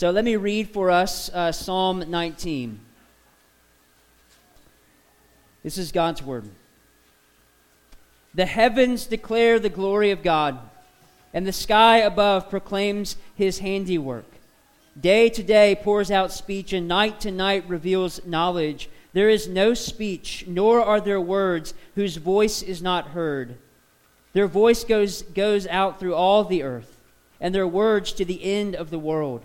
So let me read for us uh, Psalm 19. This is God's word. The heavens declare the glory of God, and the sky above proclaims his handiwork. Day to day pours out speech, and night to night reveals knowledge. There is no speech, nor are there words whose voice is not heard. Their voice goes, goes out through all the earth, and their words to the end of the world.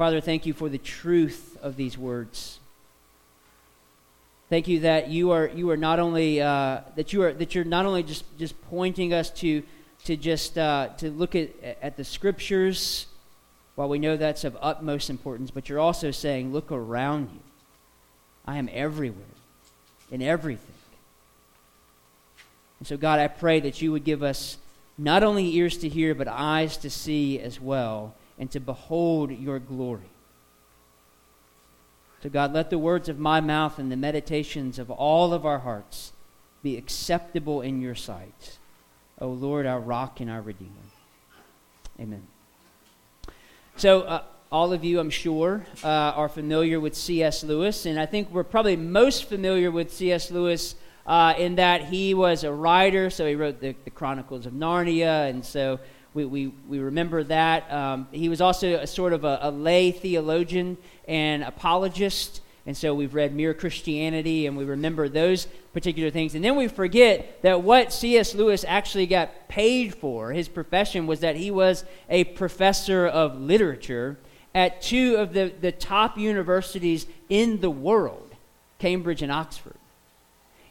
Father, thank you for the truth of these words. Thank you that you are you are not only uh, that you are that you're not only just just pointing us to to just uh, to look at at the scriptures, while we know that's of utmost importance, but you're also saying, look around you. I am everywhere, in everything. And so, God, I pray that you would give us not only ears to hear, but eyes to see as well and to behold your glory. So, God, let the words of my mouth and the meditations of all of our hearts be acceptable in your sight. O Lord, our rock and our redeemer. Amen. So, uh, all of you, I'm sure, uh, are familiar with C.S. Lewis, and I think we're probably most familiar with C.S. Lewis uh, in that he was a writer, so he wrote the, the Chronicles of Narnia, and so we, we, we remember that. Um, he was also a sort of a, a, lay theologian and apologist. And so we've read Mere Christianity and we remember those particular things. And then we forget that what C.S. Lewis actually got paid for, his profession, was that he was a professor of literature at two of the, the top universities in the world, Cambridge and Oxford.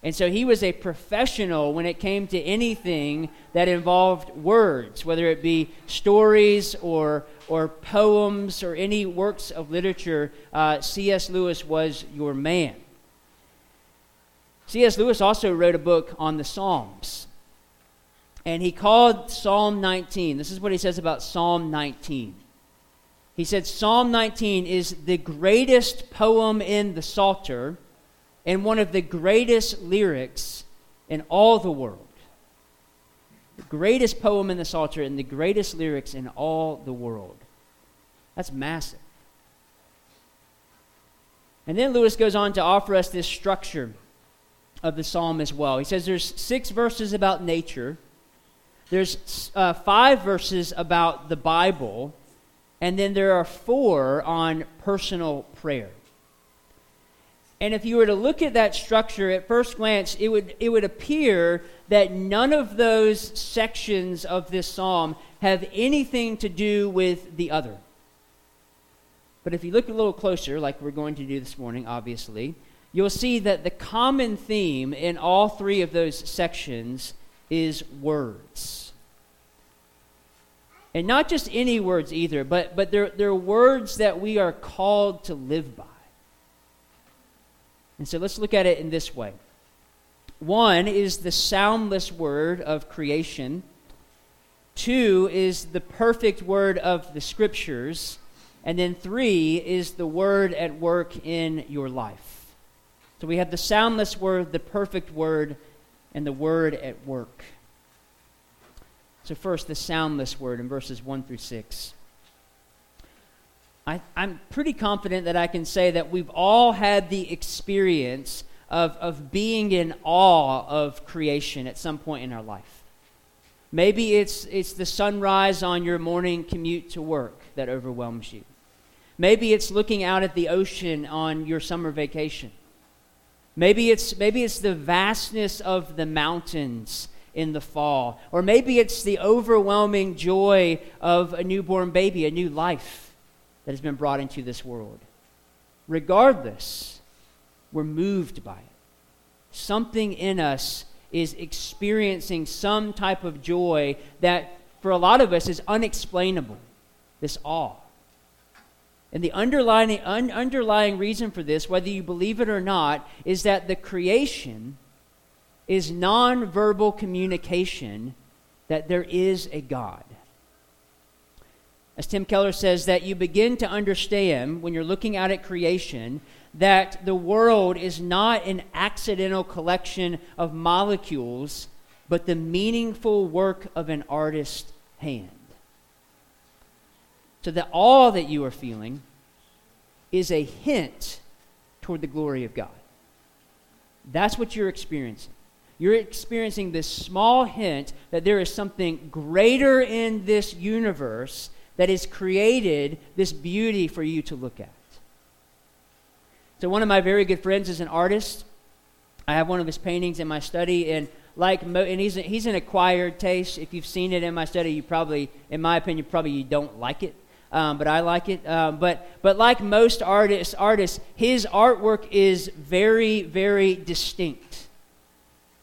And so he was a professional when it came to anything that involved words, whether it be stories or, or poems or any works of literature. Uh, C.S. Lewis was your man. C.S. Lewis also wrote a book on the Psalms. And he called Psalm 19, this is what he says about Psalm 19. He said, Psalm 19 is the greatest poem in the Psalter and one of the greatest lyrics in all the world. The greatest poem in the Psalter and the greatest lyrics in all the world. That's massive. And then Lewis goes on to offer us this structure of the psalm as well. He says there's six verses about nature, there's uh, five verses about the Bible, and then there are four on personal prayer. And if you were to look at that structure at first glance, it would, it would appear that none of those sections of this psalm have anything to do with the other. But if you look a little closer, like we're going to do this morning, obviously, you'll see that the common theme in all three of those sections is words. And not just any words either, but, but they're, they're words that we are called to live by. And so let's look at it in this way. One is the soundless word of creation. Two is the perfect word of the scriptures. And then three is the word at work in your life. So we have the soundless word, the perfect word, and the word at work. So, first, the soundless word in verses 1 through 6. I, am pretty confident that I can say that we've all had the experience of, of being in awe of creation at some point in our life. Maybe it's, it's the sunrise on your morning commute to work that overwhelms you. Maybe it's looking out at the ocean on your summer vacation. Maybe it's, maybe it's the vastness of the mountains in the fall. Or maybe it's the overwhelming joy of a newborn baby, a new life that has been brought into this world. Regardless, we're moved by it. Something in us is experiencing some type of joy that, for a lot of us, is unexplainable this awe. And the underlying, un, underlying reason for this, whether you believe it or not, is that the creation is nonverbal communication that there is a God. As Tim Keller says, that you begin to understand when you're looking out at creation that the world is not an accidental collection of molecules, but the meaningful work of an artist's hand. So that all that you are feeling is a hint toward the glory of God. That's what you're experiencing. You're experiencing this small hint that there is something greater in this universe that has created this beauty for you to look at. So, one of my very good friends is an artist. I have one of his paintings in my study, and like, and he's, he's an acquired taste. If you've seen it in my study, you probably, in my opinion, probably you don't like it. Um, but I like it. Um, but but like most artists, artists, his artwork is very very distinct.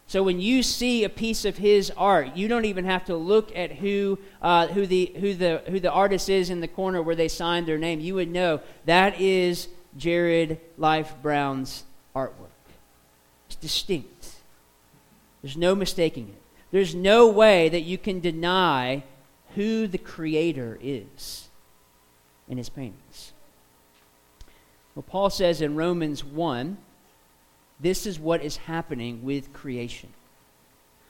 So when you see a piece of his art, you don't even have to look at who uh, who the who the who the artist is in the corner where they signed their name. You would know that is Jared Life Brown's artwork. It's distinct. There's no mistaking it. There's no way that you can deny who the creator is in his paintings. Well, Paul says in Romans 1 this is what is happening with creation.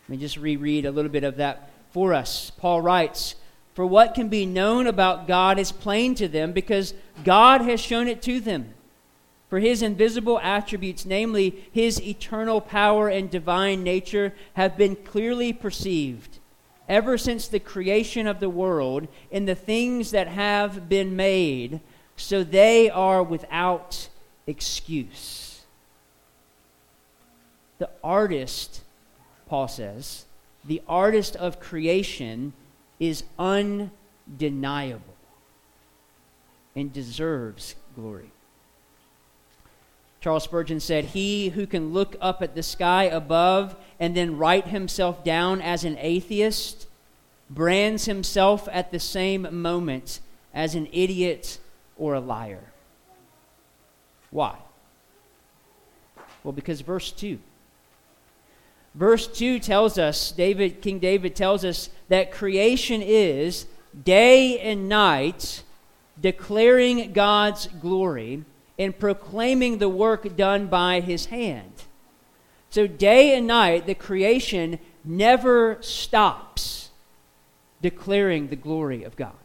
Let me just reread a little bit of that for us. Paul writes, For what can be known about God is plain to them because God has shown it to them. For his invisible attributes, namely his eternal power and divine nature, have been clearly perceived ever since the creation of the world in the things that have been made, so they are without excuse. The artist, Paul says, the artist of creation is undeniable and deserves glory. Charles Spurgeon said, He who can look up at the sky above and then write himself down as an atheist brands himself at the same moment as an idiot or a liar. Why? Well, because verse 2 Verse 2 tells us, David, King David tells us that creation is day and night declaring God's glory and proclaiming the work done by his hand. So, day and night, the creation never stops declaring the glory of God.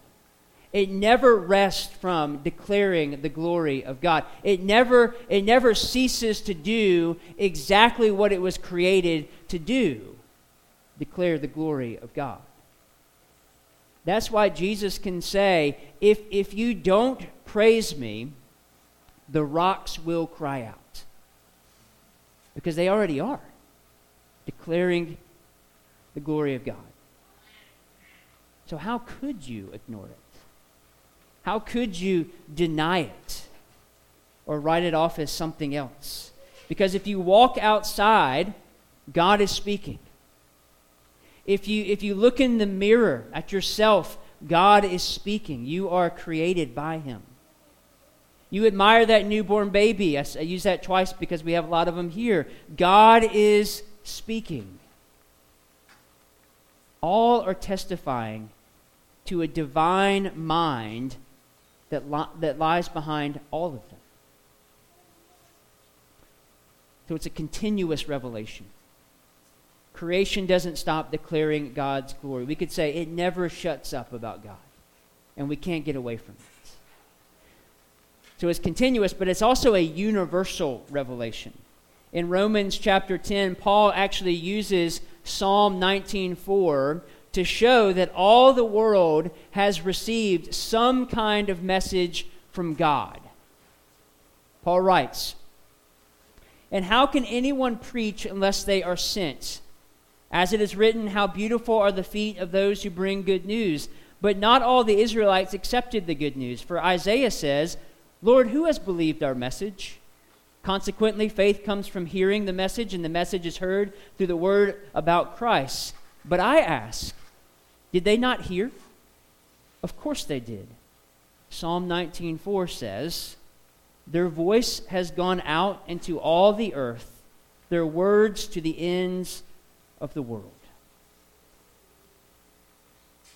It never rests from declaring the glory of God. It never, it never ceases to do exactly what it was created to do declare the glory of God. That's why Jesus can say, if, if you don't praise me, the rocks will cry out. Because they already are, declaring the glory of God. So, how could you ignore it? How could you deny it or write it off as something else? Because if you walk outside, God is speaking. If you, if you look in the mirror at yourself, God is speaking. You are created by Him. You admire that newborn baby. I, I use that twice because we have a lot of them here. God is speaking. All are testifying to a divine mind that, li- that lies behind all of them. So it's a continuous revelation. Creation doesn't stop declaring God's glory. We could say it never shuts up about God, and we can't get away from it. So it's continuous, but it's also a universal revelation. In Romans chapter 10, Paul actually uses Psalm 19:4 to show that all the world has received some kind of message from God. Paul writes, And how can anyone preach unless they are sent? As it is written, How beautiful are the feet of those who bring good news. But not all the Israelites accepted the good news. For Isaiah says, Lord, who has believed our message? Consequently, faith comes from hearing the message, and the message is heard through the word about Christ. But I ask, did they not hear? Of course they did. Psalm 19:4 says, "Their voice has gone out into all the earth, their words to the ends of the world."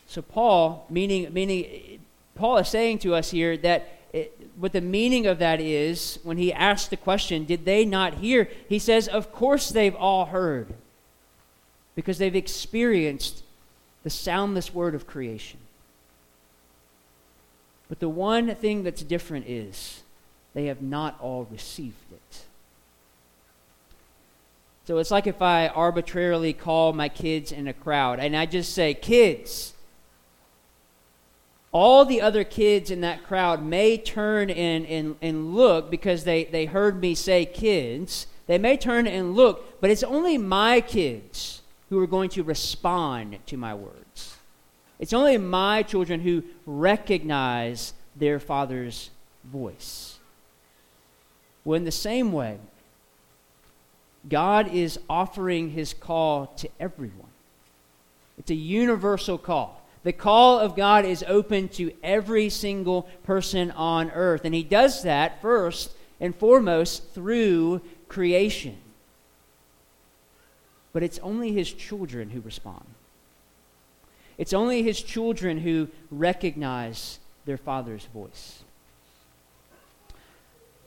So Paul, meaning meaning Paul is saying to us here that it, what the meaning of that is when he asks the question, Did they not hear? He says, Of course they've all heard because they've experienced the soundless word of creation. But the one thing that's different is they have not all received it. So it's like if I arbitrarily call my kids in a crowd and I just say, Kids, all the other kids in that crowd may turn and, and, and look because they, they heard me say kids. They may turn and look, but it's only my kids who are going to respond to my words. It's only my children who recognize their father's voice. Well, in the same way, God is offering his call to everyone. It's a universal call. The call of God is open to every single person on earth. And He does that first and foremost through creation. But it's only His children who respond. It's only His children who recognize their Father's voice.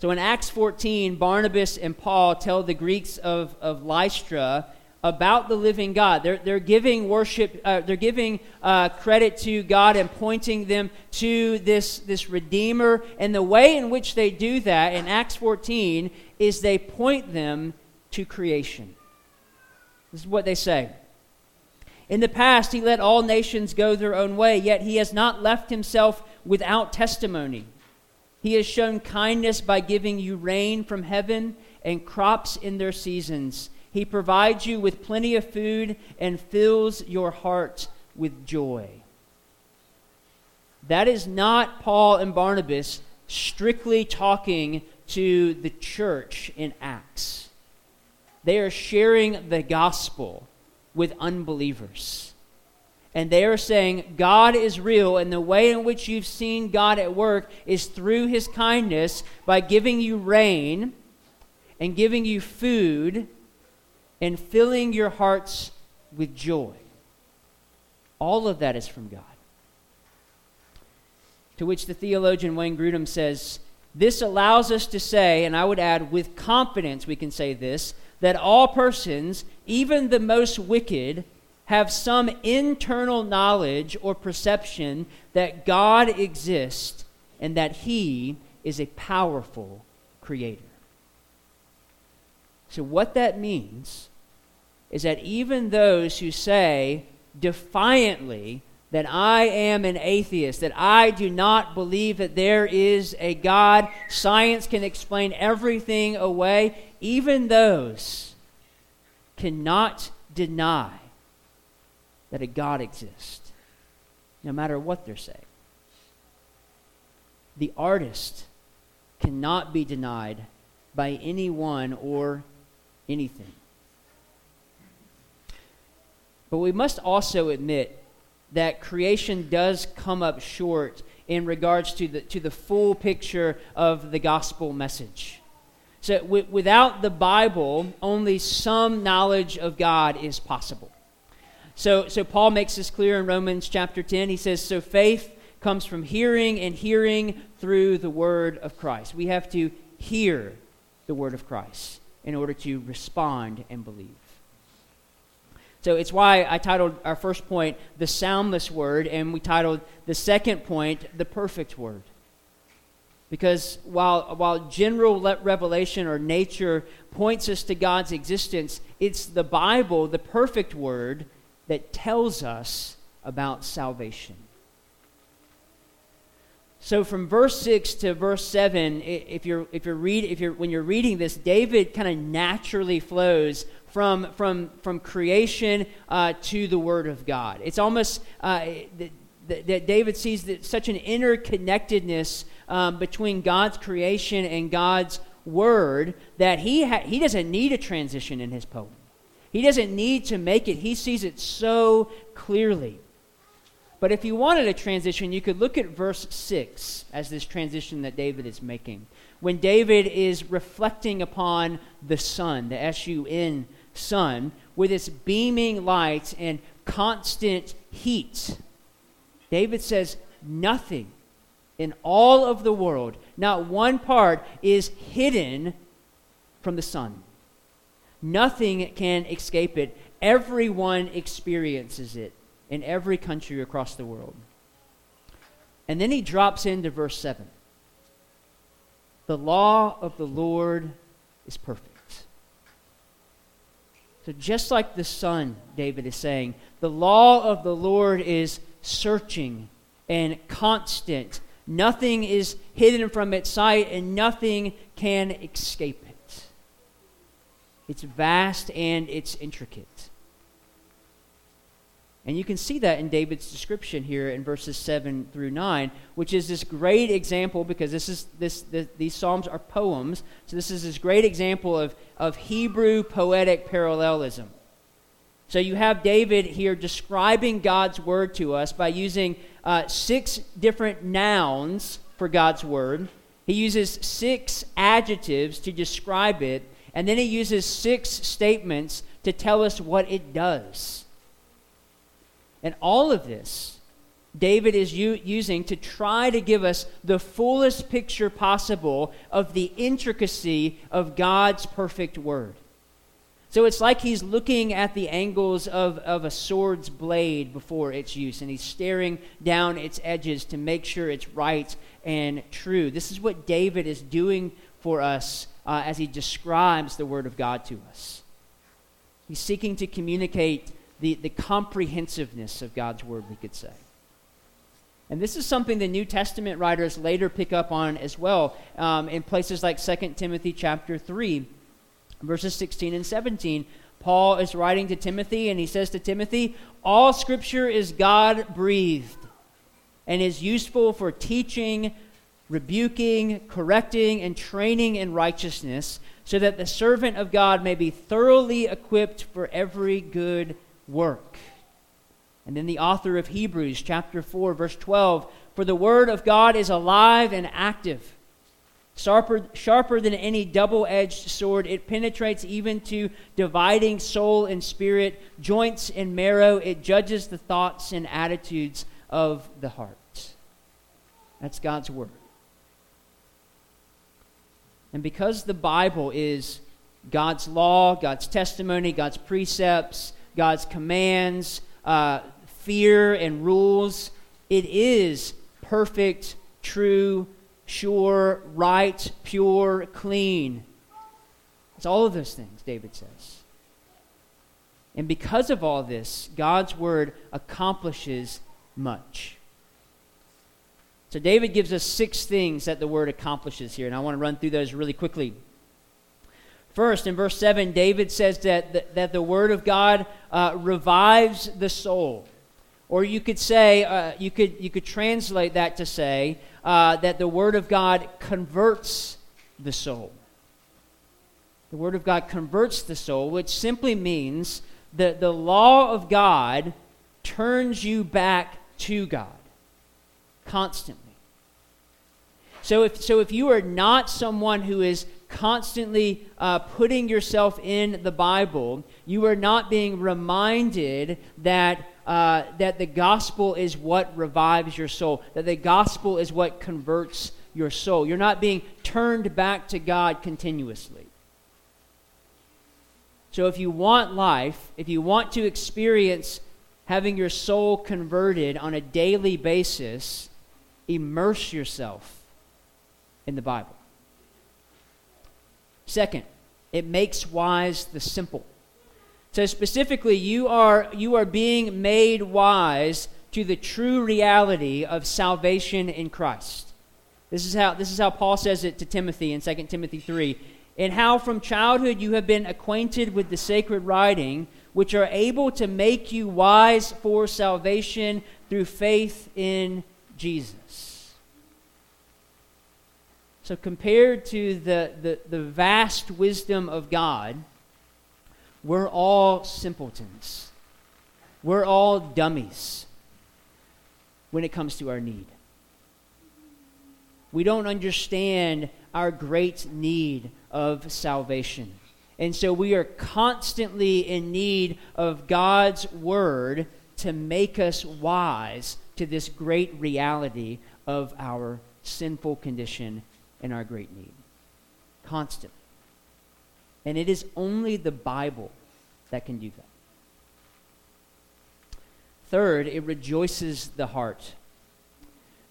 So in Acts 14, Barnabas and Paul tell the Greeks of, of Lystra about the living God. They're, they're giving worship, uh, they're giving uh, credit to God and pointing them to this, this Redeemer. And the way in which they do that in Acts 14 is they point them to creation. This is what they say. In the past, he let all nations go their own way, yet he has not left himself without testimony. He has shown kindness by giving you rain from heaven and crops in their seasons he provides you with plenty of food and fills your heart with joy. That is not Paul and Barnabas strictly talking to the church in Acts. They are sharing the gospel with unbelievers. And they are saying God is real, and the way in which you've seen God at work is through his kindness by giving you rain and giving you food and filling your hearts with joy. All of that is from God. To which the theologian Wayne Grudem says, This allows us to say, and I would add with confidence we can say this, that all persons, even the most wicked, have some internal knowledge or perception that God exists and that He is a powerful creator. So, what that means is that even those who say defiantly that I am an atheist, that I do not believe that there is a God, science can explain everything away, even those cannot deny that a God exists, no matter what they're saying. The artist cannot be denied by anyone or anything. But we must also admit that creation does come up short in regards to the, to the full picture of the gospel message. So, w- without the Bible, only some knowledge of God is possible. So, so, Paul makes this clear in Romans chapter 10. He says, So faith comes from hearing, and hearing through the word of Christ. We have to hear the word of Christ in order to respond and believe. So it's why I titled our first point, The Soundless Word, and we titled the second point, The Perfect Word. Because while, while general revelation or nature points us to God's existence, it's the Bible, the perfect Word, that tells us about salvation. So from verse 6 to verse 7, if you're, if you're read, if you're, when you're reading this, David kind of naturally flows from, from, from creation uh, to the Word of God. It's almost uh, that, that, David sees that such an interconnectedness um, between God's creation and God's Word that he, ha- he doesn't need a transition in his poem. He doesn't need to make it, he sees it so clearly. But if you wanted a transition, you could look at verse 6 as this transition that David is making. When David is reflecting upon the sun, the S U N sun, with its beaming light and constant heat, David says, Nothing in all of the world, not one part, is hidden from the sun. Nothing can escape it. Everyone experiences it in every country across the world. And then he drops into verse 7. The law of the Lord is perfect. So, just like the sun, David is saying, the law of the Lord is searching and constant. Nothing is hidden from its sight, and nothing can escape it. It's vast and it's intricate. And you can see that in David's description here in verses 7 through 9, which is this great example because this is this, this, these psalms are poems. So this is this great example of, of Hebrew poetic parallelism. So you have David here describing God's word to us by using uh, six different nouns for God's word. He uses six adjectives to describe it, and then he uses six statements to tell us what it does. And all of this, David is u- using to try to give us the fullest picture possible of the intricacy of God's perfect word. So it's like he's looking at the angles of, of a sword's blade before its use, and he's staring down its edges to make sure it's right and true. This is what David is doing for us uh, as he describes the Word of God to us. He's seeking to communicate the, the comprehensiveness of God's word, we could say. And this is something the New Testament writers later pick up on as well um, in places like 2 Timothy chapter 3, verses 16 and 17. Paul is writing to Timothy, and he says to Timothy, All scripture is God breathed and is useful for teaching, rebuking, correcting, and training in righteousness, so that the servant of God may be thoroughly equipped for every good work. And then the author of Hebrews, chapter 4, verse 12 For the word of God is alive and active, sharper, sharper than any double edged sword. It penetrates even to dividing soul and spirit, joints and marrow. It judges the thoughts and attitudes of the heart. That's God's word. And because the Bible is God's law, God's testimony, God's precepts, God's commands, uh, fear, and rules. It is perfect, true, sure, right, pure, clean. It's all of those things, David says. And because of all this, God's word accomplishes much. So, David gives us six things that the word accomplishes here, and I want to run through those really quickly. First, in verse 7, David says that the, that the Word of God uh, revives the soul. Or you could say, uh, you, could, you could translate that to say uh, that the Word of God converts the soul. The Word of God converts the soul, which simply means that the law of God turns you back to God constantly. So if, so if you are not someone who is constantly uh, putting yourself in the Bible, you are not being reminded that, uh, that the gospel is what revives your soul, that the gospel is what converts your soul. You're not being turned back to God continuously. So if you want life, if you want to experience having your soul converted on a daily basis, immerse yourself in the Bible. Second, it makes wise the simple. So specifically, you are, you are being made wise to the true reality of salvation in Christ. This is how, this is how Paul says it to Timothy in 2 Timothy 3. And how from childhood you have been acquainted with the sacred writing, which are able to make you wise for salvation through faith in Jesus. So, compared to the, the, the vast wisdom of God, we're all simpletons. We're all dummies when it comes to our need. We don't understand our great need of salvation. And so we are constantly in need of God's word to make us wise to this great reality of our sinful condition and our great need. Constantly. And it is only the Bible that can do that. Third, it rejoices the heart.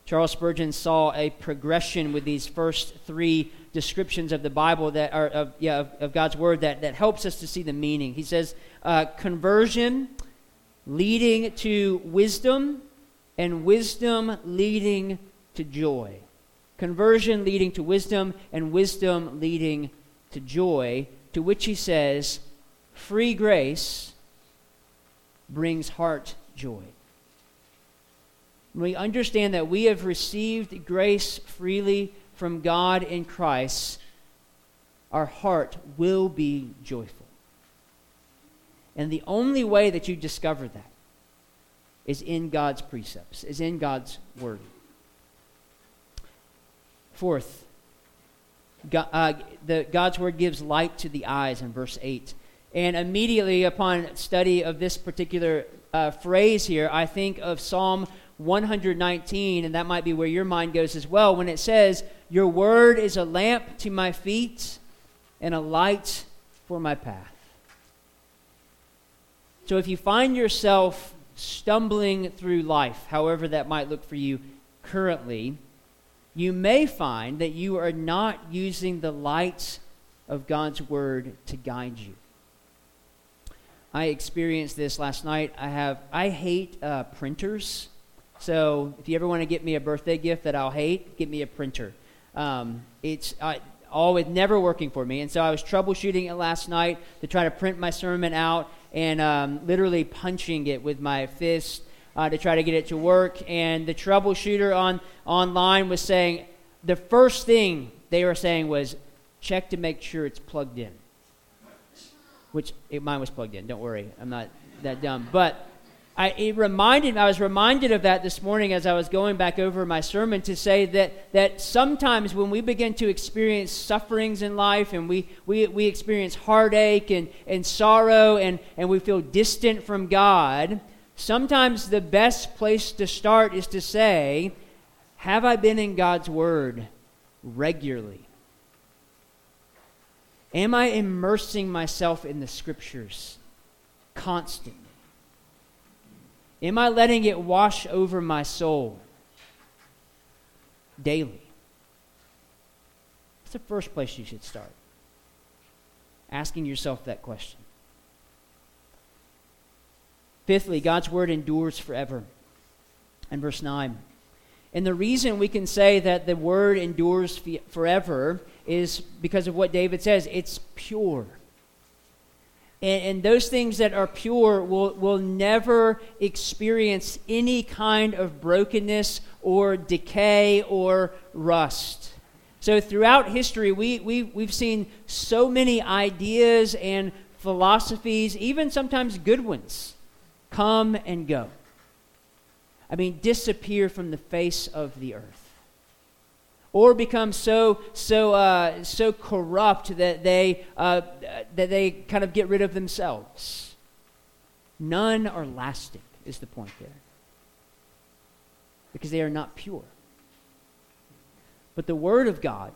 Charles Spurgeon saw a progression with these first three descriptions of the Bible that are of, yeah, of, of God's Word that, that helps us to see the meaning. He says, uh, conversion leading to wisdom, and wisdom leading to joy. Conversion leading to wisdom, and wisdom leading to joy, to which he says, free grace brings heart joy. When we understand that we have received grace freely from God in Christ, our heart will be joyful. And the only way that you discover that is in God's precepts, is in God's word. Fourth, God, uh, the, God's word gives light to the eyes in verse 8. And immediately upon study of this particular uh, phrase here, I think of Psalm 119, and that might be where your mind goes as well, when it says, Your word is a lamp to my feet and a light for my path. So if you find yourself stumbling through life, however that might look for you currently, you may find that you are not using the lights of God's word to guide you. I experienced this last night. I have I hate uh, printers. So if you ever want to get me a birthday gift that I'll hate, get me a printer. Um, it's I, always never working for me, and so I was troubleshooting it last night to try to print my sermon out, and um, literally punching it with my fist uh, to try to get it to work. And the troubleshooter on online was saying the first thing they were saying was check to make sure it's plugged in. Which it, mine was plugged in. Don't worry, I'm not that dumb. But I, it reminded I was reminded of that this morning as I was going back over my sermon to say that, that sometimes when we begin to experience sufferings in life and we, we, we experience heartache and, and sorrow and, and we feel distant from God, sometimes the best place to start is to say, Have I been in God's Word regularly? Am I immersing myself in the Scriptures constantly? Am I letting it wash over my soul daily? That's the first place you should start. Asking yourself that question. Fifthly, God's word endures forever. And verse 9. And the reason we can say that the word endures forever is because of what David says it's pure. And, and, those things that are pure will, will never experience any kind of brokenness or decay or rust. So, throughout history, we, we, we've seen so many ideas and philosophies, even sometimes good ones, come and go. I mean, disappear from the face of the earth or become so so uh, so corrupt that they uh, that they kind of get rid of themselves. None are lasting, is the point there, because they are not pure. But the Word of God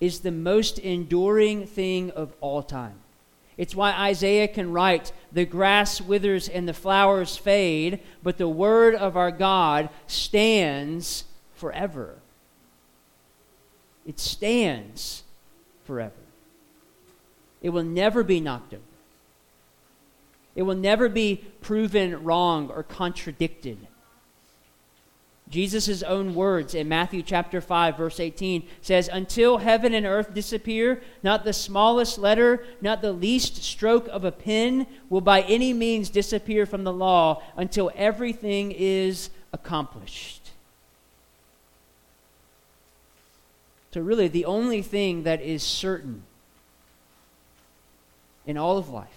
is the most enduring thing of all time. It's why Isaiah can write, The grass withers and the flowers fade, but the word of our God stands forever. It stands forever. It will never be knocked over. It will never be proven wrong or contradicted. Jesus' own words in Matthew chapter 5, verse 18 says, Until heaven and earth disappear, not the smallest letter, not the least stroke of a pen will by any means disappear from the law until everything is accomplished. So, really, the only thing that is certain in all of life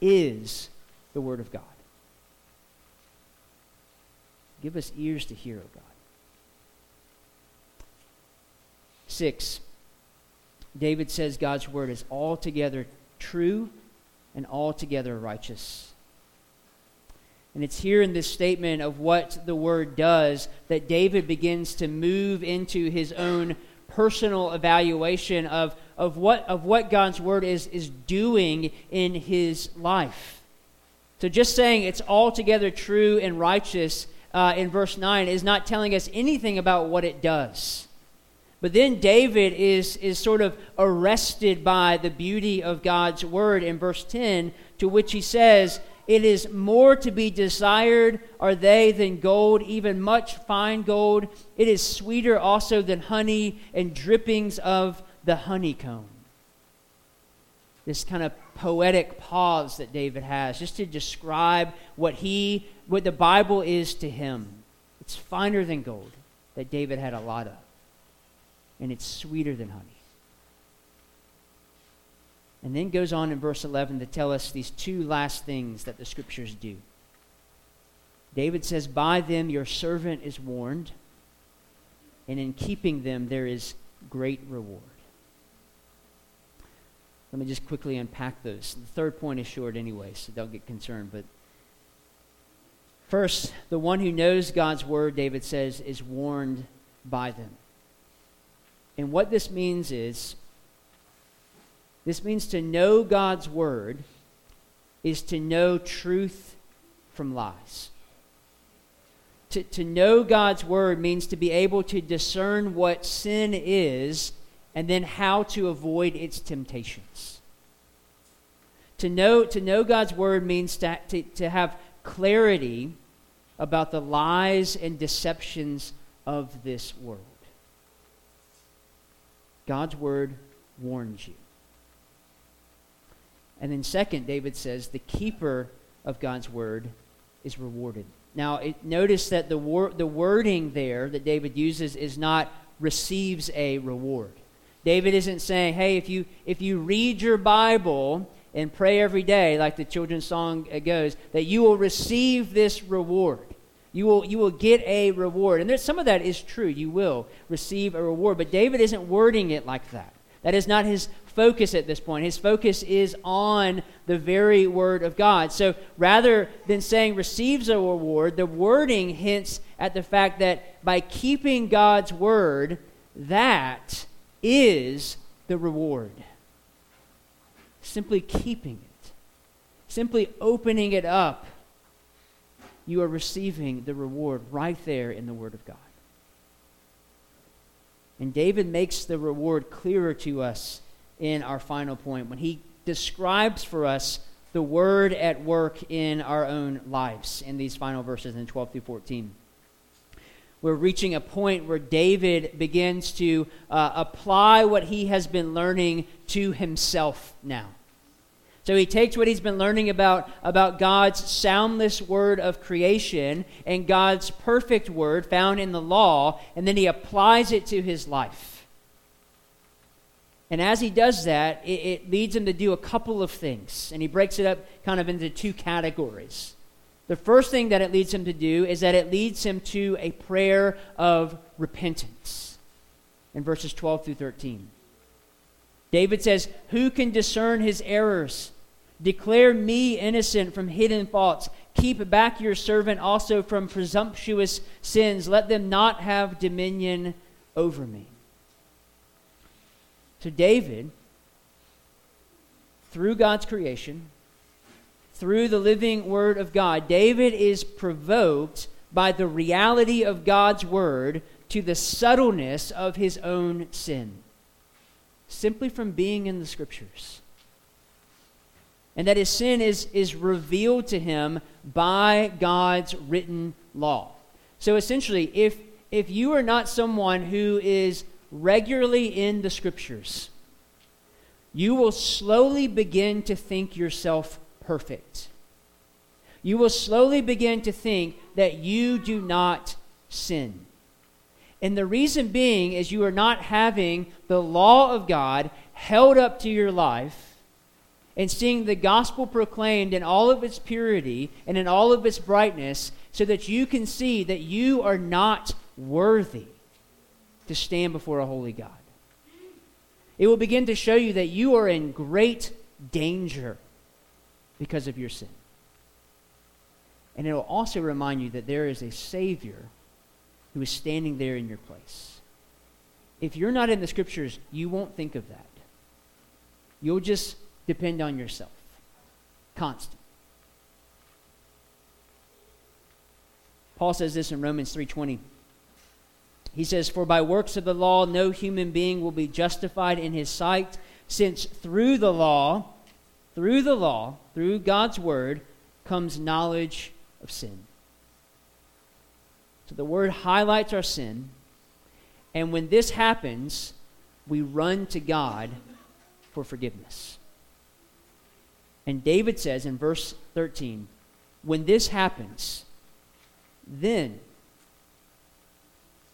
is the Word of God. Give us ears to hear, O God. Six, David says God's word is altogether true and altogether righteous. And it's here in this statement of what the word does that David begins to move into his own personal evaluation of, of, what, of what God's word is, is doing in his life. So just saying it's altogether true and righteous uh, in verse 9 is not telling us anything about what it does. But then David is, is sort of arrested by the beauty of God's word in verse 10, to which he says, It is more to be desired are they than gold, even much fine gold. It is sweeter also than honey and drippings of the honeycomb. This kind of poetic pause that David has just to describe what he what the Bible is to him. It's finer than gold that David had a lot of. And it's sweeter than honey. And then goes on in verse 11 to tell us these two last things that the scriptures do. David says, By them your servant is warned, and in keeping them there is great reward. Let me just quickly unpack those. The third point is short anyway, so don't get concerned. But first, the one who knows God's word, David says, is warned by them. And what this means is this means to know God's word is to know truth from lies. To, to know God's word means to be able to discern what sin is and then how to avoid its temptations. To know, to know God's word means to, to, to have clarity about the lies and deceptions of this world. God's word warns you. And then, second, David says the keeper of God's word is rewarded. Now, it, notice that the, wor- the wording there that David uses is not receives a reward. David isn't saying, hey, if you, if you read your Bible and pray every day, like the children's song uh, goes, that you will receive this reward. You will, you will get a reward. And there's, some of that is true. You will receive a reward. But David isn't wording it like that. That is not his focus at this point. His focus is on the very word of God. So rather than saying receives a reward, the wording hints at the fact that by keeping God's word, that is the reward. Simply keeping it, simply opening it up, you are receiving the reward right there in the Word of God. And David makes the reward clearer to us in our final point when he describes for us the Word at work in our own lives in these final verses in 12 through 14 we're reaching a point where David begins to uh, apply what he has been learning to himself now. So he takes what he's been learning about, about God's soundless word of creation and God's perfect word found in the law, and then he applies it to his life. And as he does that, it, it leads him to do a couple of things. And he breaks it up kind of into two categories. The first thing that it leads him to do is that it leads him to a prayer of repentance in verses 12 through 13. David says, Who can discern his errors? Declare me innocent from hidden faults. Keep back your servant also from presumptuous sins. Let them not have dominion over me. So, David through God's creation, through the living Word of God, David is provoked by the reality of God's Word to the subtleness of his own sin, simply from being in the Scriptures. And that his sin is, is revealed to him by God's written law. So essentially, if, if you are not someone who is regularly in the Scriptures, you will slowly begin to think yourself perfect. You will slowly begin to think that you do not sin. And the reason being is you are not having the law of God held up to your life and seeing the gospel proclaimed in all of its purity and in all of its brightness so that you can see that you are not worthy to stand before a holy God. It will begin to show you that you are in great danger because of your sin. And it will also remind you that there is a Savior who is standing there in your place. If you're not in the Scriptures, you won't think of that. You'll just depend on yourself. Constant. Paul says this in Romans 3:20. He says, For by works of the law no human being will be justified in his sight, since through the law, through the law, through God's word, comes knowledge of sin. So the word highlights our sin, and when this happens, we run to God for forgiveness. And David says in verse 13, when this happens, then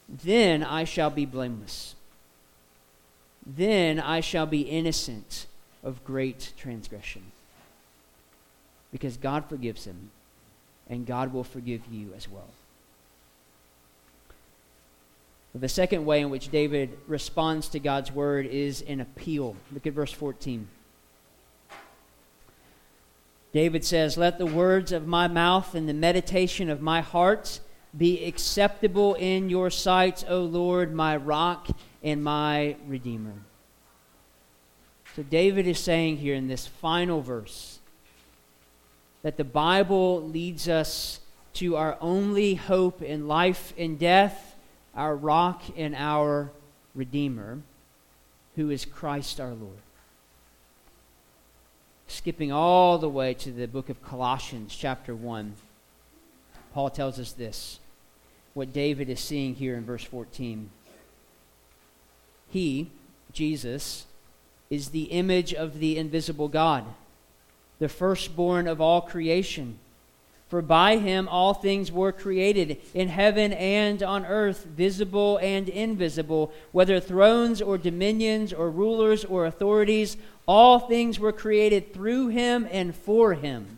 then I shall be blameless. Then I shall be innocent of great transgression. Because God forgives him, and God will forgive you as well. The second way in which David responds to God's word is an appeal. Look at verse 14. David says, Let the words of my mouth and the meditation of my heart be acceptable in your sight, O Lord, my rock and my redeemer. So, David is saying here in this final verse that the Bible leads us to our only hope in life and death, our rock and our redeemer, who is Christ our Lord. Skipping all the way to the book of Colossians, chapter 1. Paul tells us this what David is seeing here in verse 14. He, Jesus, is the image of the invisible God, the firstborn of all creation. For by him all things were created, in heaven and on earth, visible and invisible, whether thrones or dominions or rulers or authorities, all things were created through him and for him.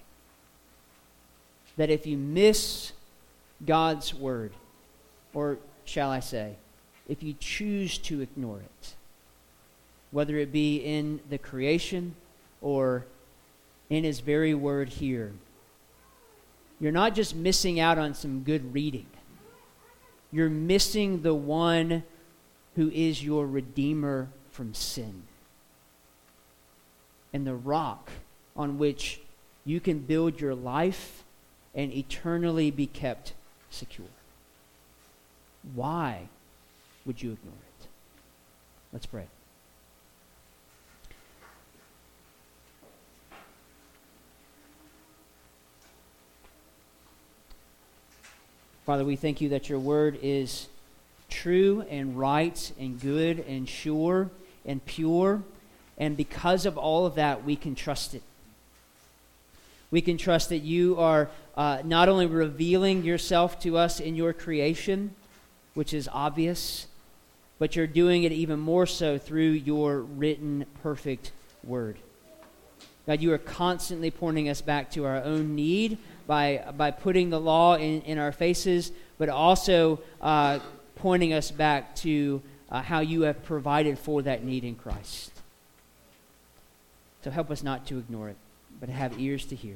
that if you miss God's word, or shall I say, if you choose to ignore it, whether it be in the creation or in his very word here, you're not just missing out on some good reading. You're missing the one who is your Redeemer from sin. And the rock on which you can build your life and eternally be kept secure. Why would you ignore it? Let's pray. Father, we thank you that your word is true and right and good and sure and pure. And because of all of that, we can trust it. We can trust that you are uh, not only revealing yourself to us in your creation, which is obvious, but you're doing it even more so through your written perfect word. God, you are constantly pointing us back to our own need by, by putting the law in, in our faces, but also uh, pointing us back to uh, how you have provided for that need in Christ. So help us not to ignore it, but have ears to hear.